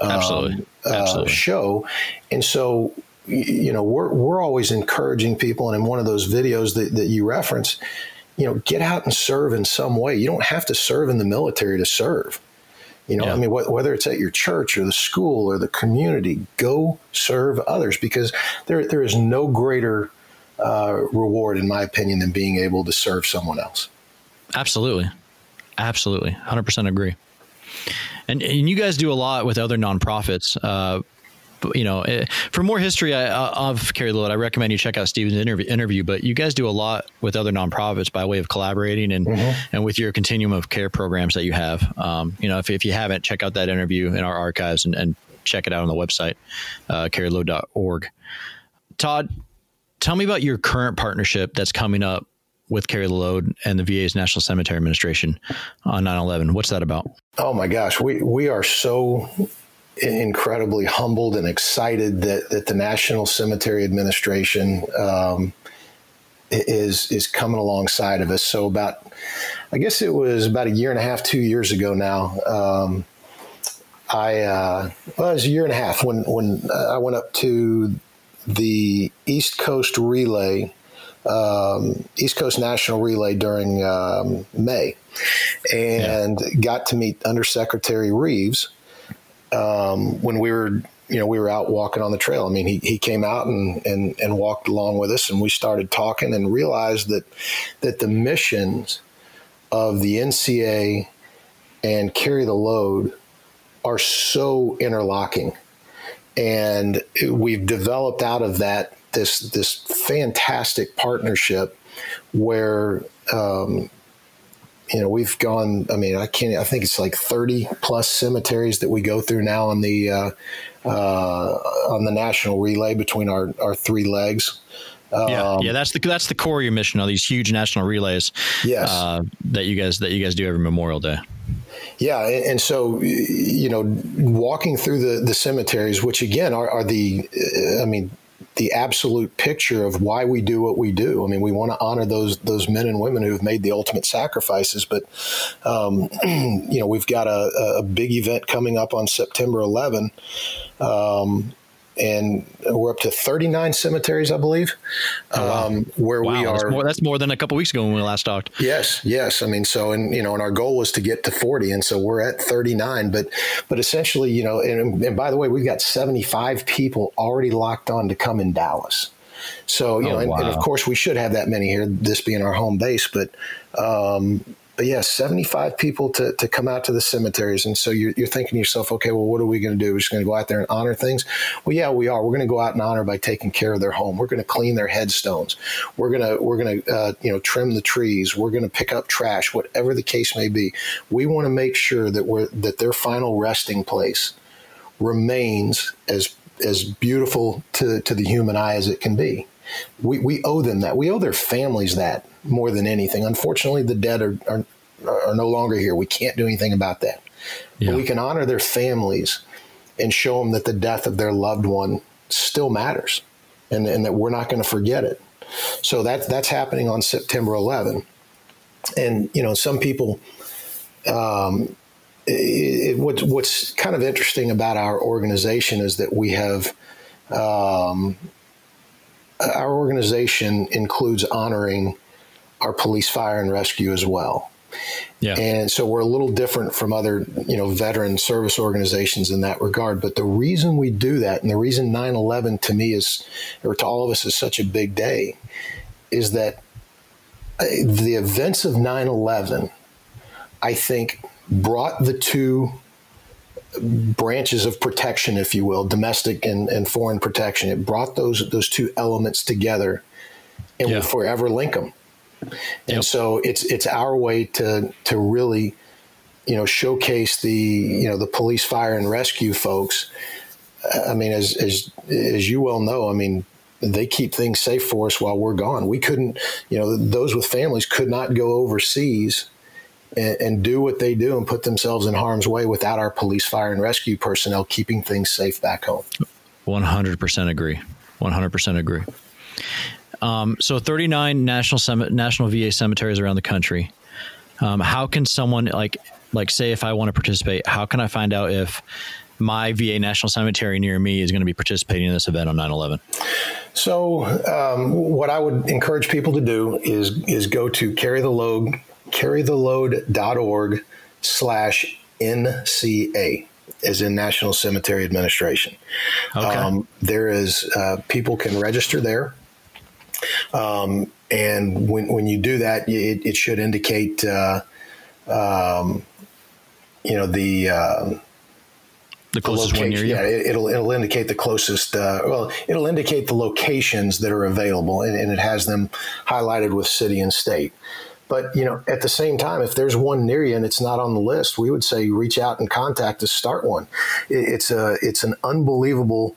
[SPEAKER 2] um, Absolutely.
[SPEAKER 1] Absolutely. Uh, show. And so you know we're we're always encouraging people and in one of those videos that, that you reference you know get out and serve in some way you don't have to serve in the military to serve you know, yeah. I mean, wh- whether it's at your church or the school or the community, go serve others because there there is no greater uh, reward, in my opinion, than being able to serve someone else.
[SPEAKER 2] Absolutely, absolutely, hundred percent agree. And, and you guys do a lot with other nonprofits. Uh, you know, eh, for more history of Carry the Load, I recommend you check out Stephen's interview, interview. But you guys do a lot with other nonprofits by way of collaborating and mm-hmm. and with your continuum of care programs that you have. Um, you know, if, if you haven't, check out that interview in our archives and, and check it out on the website, uh. Todd, tell me about your current partnership that's coming up with Carry the Load and the VA's National Cemetery Administration on 9 11. What's that about?
[SPEAKER 1] Oh my gosh, we, we are so incredibly humbled and excited that, that the National Cemetery Administration um, is is coming alongside of us. So about, I guess it was about a year and a half, two years ago now. Um, I uh, well, it was a year and a half when when I went up to the East Coast Relay, um, East Coast National Relay during um, May, and yeah. got to meet Undersecretary Reeves um, when we were you know we were out walking on the trail. I mean, he, he came out and, and and walked along with us, and we started talking and realized that that the missions of the NCA and carry the load are so interlocking, and we've developed out of that this this fantastic partnership where um, you know, we've gone. I mean, I can't. I think it's like thirty plus cemeteries that we go through now on the uh, uh, on the national relay between our our three legs.
[SPEAKER 2] Um, yeah, yeah, that's the that's the core of your mission. All these huge national relays.
[SPEAKER 1] Yes, uh,
[SPEAKER 2] that you guys that you guys do every Memorial Day.
[SPEAKER 1] Yeah, and, and, so you know, walking through the the cemeteries, which again are, are the, I mean, the absolute picture of why we do what we do. I mean, we want to honor those those men and women who have made the ultimate sacrifices. But um, you know, we've got a, a, big event coming up on September 11. Um, and we're up to 39 cemeteries, I believe, oh, wow. um, where wow, we are.
[SPEAKER 2] That's more, that's more, than a couple weeks ago when we last talked.
[SPEAKER 1] Yes, yes. I mean, so and you know, and our goal was to get to 40, and so we're at 39. But but essentially, you know, and, and by the way, we've got 75 people already locked on to come in Dallas. So you oh, know, and, wow. and, of course, we should have that many here. This being our home base, but um, but yeah, 75 people to, to come out to the cemeteries. And so you're, you're thinking to yourself, okay, well, what are we going to do? We're just going to go out there and honor things. Well, yeah, we are. We're going to go out and honor by taking care of their home. We're going to clean their headstones. We're going to, we're going to, uh, you know, trim the trees. We're going to pick up trash, whatever the case may be. We want to make sure that we're, that their final resting place remains as, as beautiful to, to the human eye as it can be. We, we owe them that. We owe their families that more than anything. Unfortunately, the dead are, are, are no longer here. We can't do anything about that. Yeah. But we can honor their families and show them that the death of their loved one still matters and, and that we're not going to forget it. So that, that's happening on September 11. And, you know, some people, um, it, it, what, what's kind of interesting about our organization is that we have um, our organization includes honoring our police, fire, and rescue as well. Yeah. And so we're a little different from other, you know, veteran service organizations in that regard. But the reason we do that and the reason 9 11 to me is, or to all of us is such a big day, is that uh, the events of 9 11, I think, brought the two branches of protection, if you will, domestic and, and foreign protection. It brought those those two elements together and yeah. will forever link them. And yep. so it's it's our way to to really, you know, showcase the you know the police, fire, and rescue folks. Uh, I mean, as as as you well know, I mean, they keep things safe for us while we're gone. We couldn't, you know, those with families could not go overseas and, and, do what they do and put themselves in harm's way without our police, fire, and rescue personnel keeping things safe back home.
[SPEAKER 2] 100% agree. 100% agree. Um, so 39 national national VA cemeteries around the country. Um, how can someone like like say if I want to participate, how can I find out if my VA National Cemetery near me is going to be participating in this event on 9/11?
[SPEAKER 1] So, um, what I would encourage people to do is is go to carry the load carrytheload.org slash NCA as in National Cemetery Administration. Okay. Um, there is uh, people can register there. Um, and when, when you do that, it, it should indicate, uh, um, you know, the, uh,
[SPEAKER 2] the closest
[SPEAKER 1] one near you. Yeah, it, will it'll indicate the closest. Uh, well, it'll indicate the locations that are available, and, and, it has them highlighted with city and state. But you know, at the same time, if there's one near you and it's not on the list, we would say reach out and contact us. Start one. It's a it's an unbelievable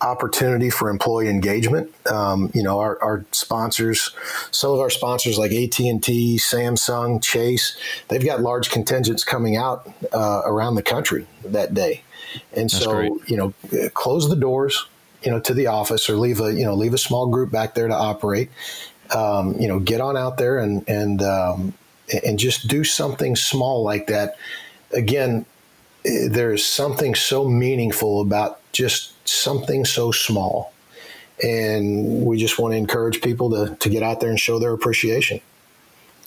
[SPEAKER 1] opportunity for employee engagement. Um, you know, our, our, sponsors, some of our sponsors like AT and T, Samsung, Chase, they've got large contingents coming out uh, around the country that day, and That's so great. you know, close the doors, you know, to the office or leave a you know leave a small group back there to operate. Um, you know, get on out there and and um, and just do something small like that. Again, there is something so meaningful about just something so small. And we just want to encourage people to, to get out there and show their appreciation.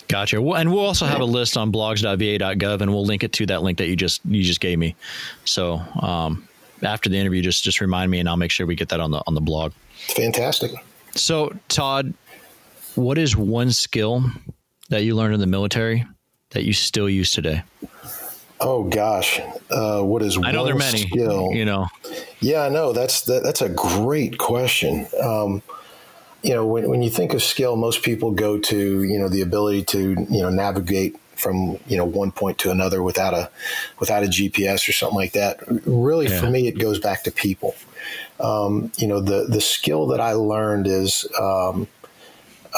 [SPEAKER 2] Gotcha. Well, and we'll also have a list on blogs.va.gov, and we'll link it to that link that you just you just gave me. So um, after the interview, just just remind me, and I'll make sure we get that on the on the blog.
[SPEAKER 1] Fantastic.
[SPEAKER 2] So Todd, what is one skill that you learned in the military that you still use today?
[SPEAKER 1] Oh gosh, uh, what is
[SPEAKER 2] I know there are many. Skill? You know,
[SPEAKER 1] yeah, I know that's that, that's a great question. Um, you know, when, when you think of skill, most people go to you know the ability to you know navigate from you know one point to another without a without a GPS or something like that. Really, yeah. for me, it goes back to people. Um, you know, the the skill that I learned is um,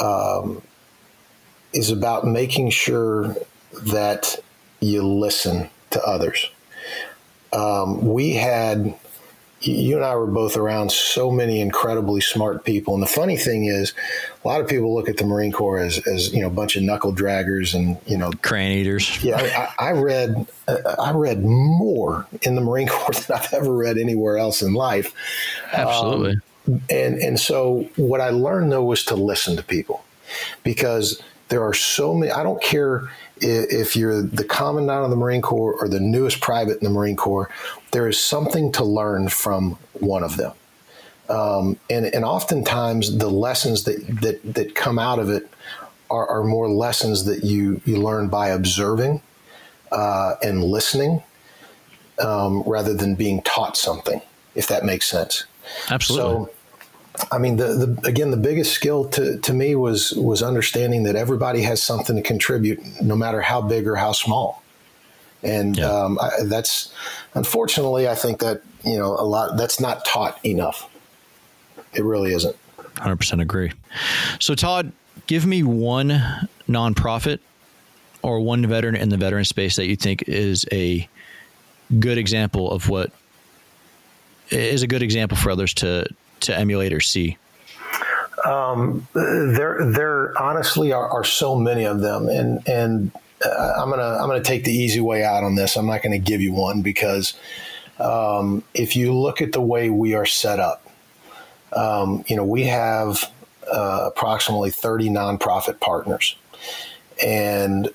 [SPEAKER 1] um, is about making sure that you listen to others. Um, we had, you and I were both around so many incredibly smart people. And the funny thing is, a lot of people look at the Marine Corps as, as you know, a bunch of knuckle draggers and, you know,
[SPEAKER 2] crayon eaters.
[SPEAKER 1] Yeah. I, I read, uh, I read more in the Marine Corps than I've ever read anywhere else in life.
[SPEAKER 2] Absolutely.
[SPEAKER 1] Um, and, and so what I learned though was to listen to people because there are so many, I don't care if you're the commandant of the Marine Corps or the newest private in the Marine Corps, there is something to learn from one of them. Um, and, and oftentimes the lessons that, that, that come out of it are, are more lessons that you, you learn by observing uh, and listening um, rather than being taught something, if that makes sense.
[SPEAKER 2] Absolutely.
[SPEAKER 1] So, I mean, the, the again, the biggest skill to, to me was was understanding that everybody has something to contribute, no matter how big or how small. And yeah. um, I, that's unfortunately, I think that you know a lot that's not taught enough. It really isn't.
[SPEAKER 2] Hundred percent agree. So, Todd, give me one nonprofit or one veteran in the veteran space that you think is a good example of what is a good example for others to to emulate or see?
[SPEAKER 1] Um, there, there honestly are, are, so many of them, and and uh, I'm gonna I'm gonna take the easy way out on this. I'm not to give you one because um, if you look at the way we are set up, um, you know we have uh, approximately 30 nonprofit partners, and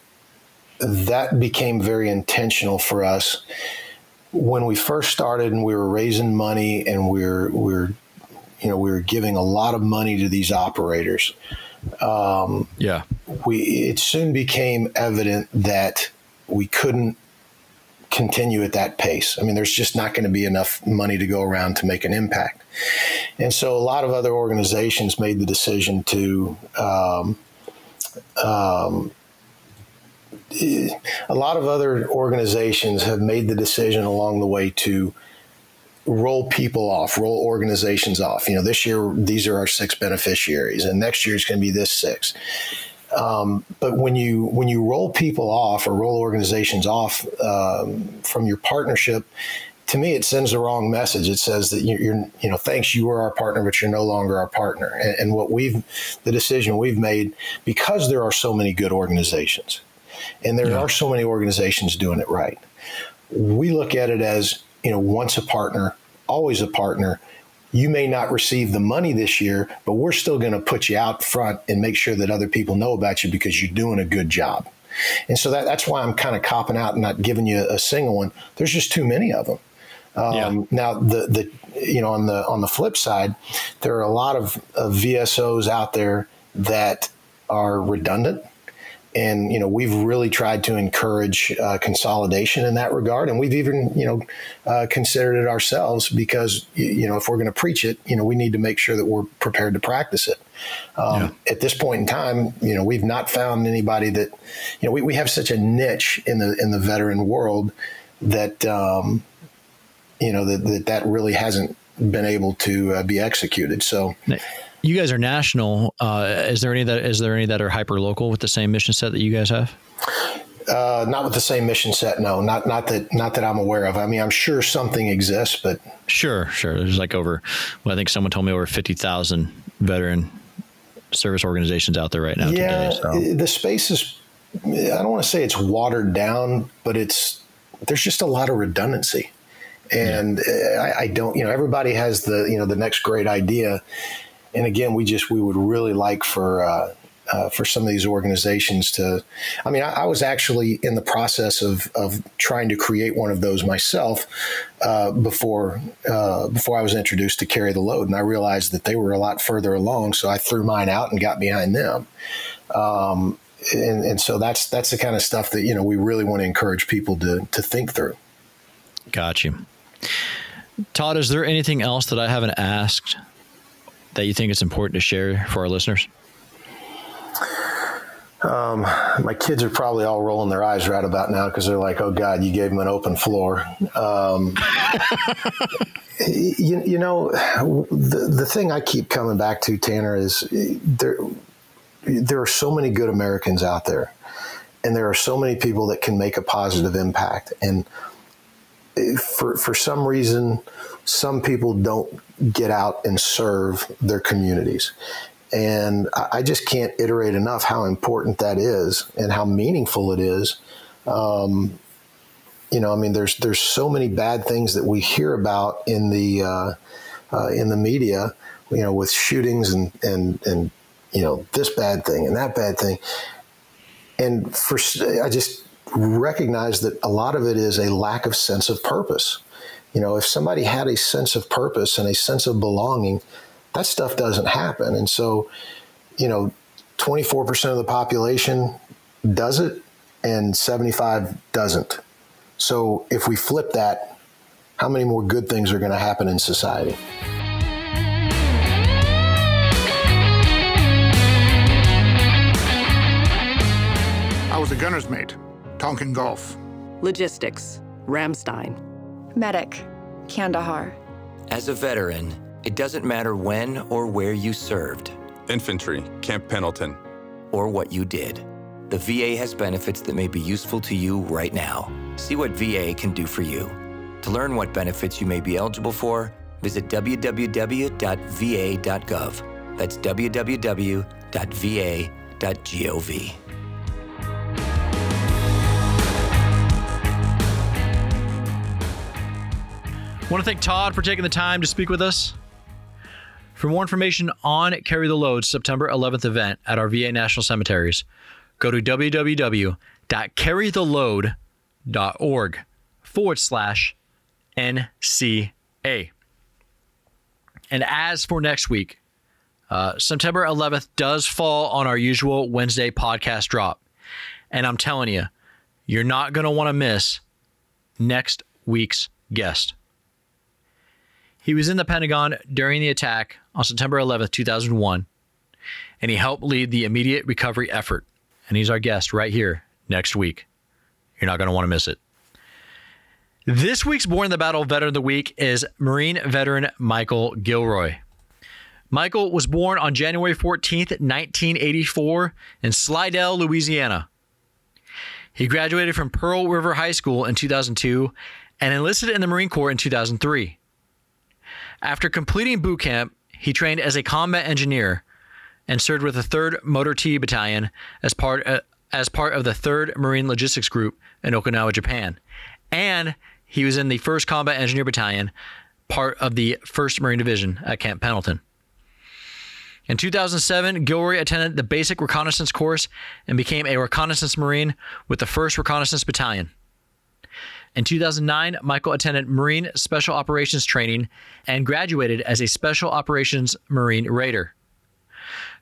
[SPEAKER 1] that became very intentional for us when we first started and we were raising money and we we're we we're you know, we were giving a lot of money to these operators.
[SPEAKER 2] Um, yeah,
[SPEAKER 1] we it soon became evident that we couldn't continue at that pace. I mean, there's just not going to be enough money to go around to make an impact. And so a lot of other organizations made the decision to, um, um, a lot of other organizations have made the decision along the way to roll people off, roll organizations off. You know, this year these are our six beneficiaries, and next year it's going to be this six. Um, but when you when you roll people off or roll organizations off um, from your partnership, to me it sends the wrong message. It says that you're, you're, you know thanks you were our partner, but you're no longer our partner. And, and what we've the decision we've made because there are so many good organizations And there yeah. are so many organizations doing it right. We look at it as, you know, once a partner, always a partner. You may not receive the money this year, but we're still going to put you out front and make sure that other people know about you because you're doing a good job. And so that, that's why I'm kind of copping out and not giving you a single one. There's just too many of them. Um, yeah. Now, the the you know on the on the flip side, there are a lot of, of VSOs out there that are redundant and you know we've really tried to encourage uh, consolidation in that regard. And we've even you know uh, considered it ourselves because you know if we're going to preach it you know we need to make sure that we're prepared to practice it. Um, yeah. at this point in time you know we've not found anybody that you know we, we have such a niche in the in the veteran world that um, you know that, that that really hasn't been able to uh, be executed. So
[SPEAKER 2] you guys are national. Uh, is there any that is there any that are hyper local with the same mission set that you guys have?
[SPEAKER 1] Uh, not with the same mission set. No, not not that not that I'm aware of. I mean, I'm sure something exists, but
[SPEAKER 2] sure, sure. There's like over. Well, I think someone told me over fifty thousand veteran service organizations out there right now.
[SPEAKER 1] Yeah, today, so. the space is. I don't want to say it's watered down, but it's there's just a lot of redundancy, and yeah. I, I don't. You know, everybody has the you know the next great idea, and again, we just we would really like for uh, uh, for some of these organizations to. I mean, I, I, was actually in the process of of trying to create one of those myself uh, before uh, before I was introduced to carry the load, and I realized that they were a lot further along, so I threw mine out and got behind them. Um, and, and so that's that's the kind of stuff that you know we really want to encourage people to to think through.
[SPEAKER 2] Got you. Todd, is there anything else that I haven't asked that you think it's important to share for our listeners?
[SPEAKER 1] Um, my kids are probably all rolling their eyes right about now because they're like, "Oh God, you gave them an open floor." Um, you, you, know, the the thing I keep coming back to, Tanner, is there there are so many good Americans out there, and there are so many people that can make a positive impact. And for for some reason, some people don't get out and serve their communities. And I just can't iterate enough how important that is and how meaningful it is. Um, you know, I mean, there's there's so many bad things that we hear about in the uh, uh, in the media. You know, with shootings and and and you know this bad thing and that bad thing. And for I just recognize that a lot of it is a lack of sense of purpose. You know, if somebody had a sense of purpose and a sense of belonging, that stuff doesn't happen. And so, you know, 24% of the population does it and 75 doesn't. So if we flip that, how many more good things are going to happen in society?
[SPEAKER 3] I was a gunner's mate, Tonkin Gulf.
[SPEAKER 4] Logistics, Ramstein.
[SPEAKER 5] Medic, Kandahar.
[SPEAKER 6] As a veteran, it doesn't matter when or where you served.
[SPEAKER 7] Infantry, Camp Pendleton.
[SPEAKER 6] Or what you did. The VA has benefits that may be useful to you right now. See what VA can do for you. To learn what benefits you may be eligible for, visit www.va.gov. That's www.va.gov.
[SPEAKER 2] want to thank Todd for taking the time to speak with us. For more information on Carry the Load September 11th event at our VA National Cemeteries, go to www.carrytheload.org forward slash NCA. And as for next week, uh, September 11th does fall on our usual Wednesday podcast drop. And I'm telling you, you're not going to want to miss next week's guest. He was in the Pentagon during the attack on September 11th, 2001, and he helped lead the immediate recovery effort. And he's our guest right here next week. You're not going to want to miss it. This week's Borne in the Battle Veteran of the Week is Marine veteran Michael Gilroy. Michael was born on January 14th, 1984, in Slidell, Louisiana. He graduated from Pearl River High School in 2002 and enlisted in the Marine Corps in 2003. After completing boot camp, he trained as a combat engineer and served with the 3rd Motor T Battalion as part uh, as part of the 3rd Marine Logistics Group in Okinawa, Japan. And he was in the 1st Combat Engineer Battalion, part of the 1st Marine Division at Camp Pendleton. In 2007, Gilroy attended the basic reconnaissance course and became a reconnaissance Marine with the 1st Reconnaissance Battalion. In 2009, Michael attended Marine Special Operations training and graduated as a Special Operations Marine Raider.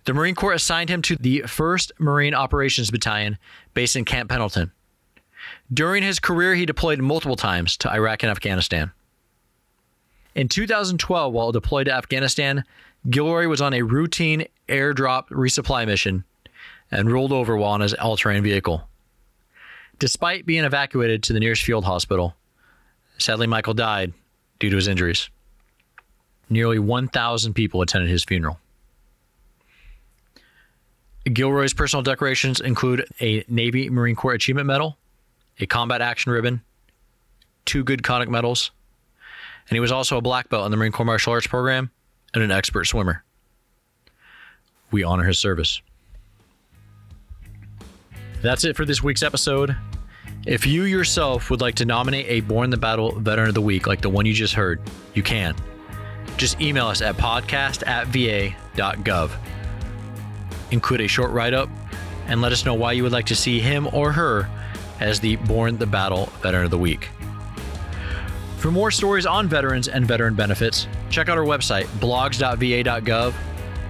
[SPEAKER 2] The Marine Corps assigned him to the 1st Marine Operations Battalion based in Camp Pendleton. During his career, he deployed multiple times to Iraq and Afghanistan. In 2012, while deployed to Afghanistan, Gilroy was on a routine airdrop resupply mission and rolled over while on his all terrain vehicle. Despite being evacuated to the nearest field hospital, sadly, Michael died due to his injuries. Nearly 1,000 people attended his funeral. Gilroy's personal decorations include a Navy Marine Corps Achievement Medal, a Combat Action Ribbon, two Good Conduct Medals, and he was also a black belt in the Marine Corps Martial Arts Program and an expert swimmer. We honor his service. That's it for this week's episode. If you yourself would like to nominate a Borne the Battle Veteran of the Week, like the one you just heard, you can. Just email us at podcast at va.gov. Include a short write up and let us know why you would like to see him or her as the Borne the Battle Veteran of the Week. For more stories on veterans and veteran benefits, check out our website, blogs.va.gov,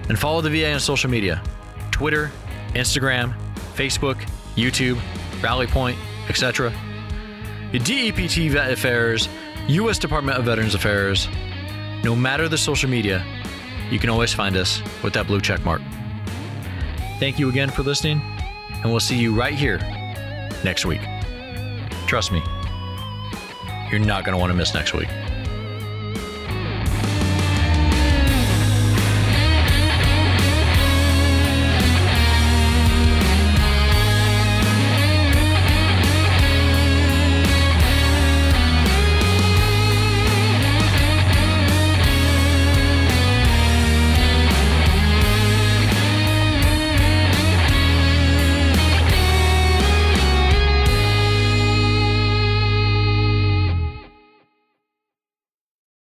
[SPEAKER 2] and follow the VA on social media Twitter, Instagram, Facebook, YouTube, Rally Point, etc. DEPT Vet Affairs, U.S. Department of Veterans Affairs. No matter the social media, you can always find us with that blue check mark. Thank you again for listening, and we'll see you right here next week. Trust me, you're not going to want to miss next week.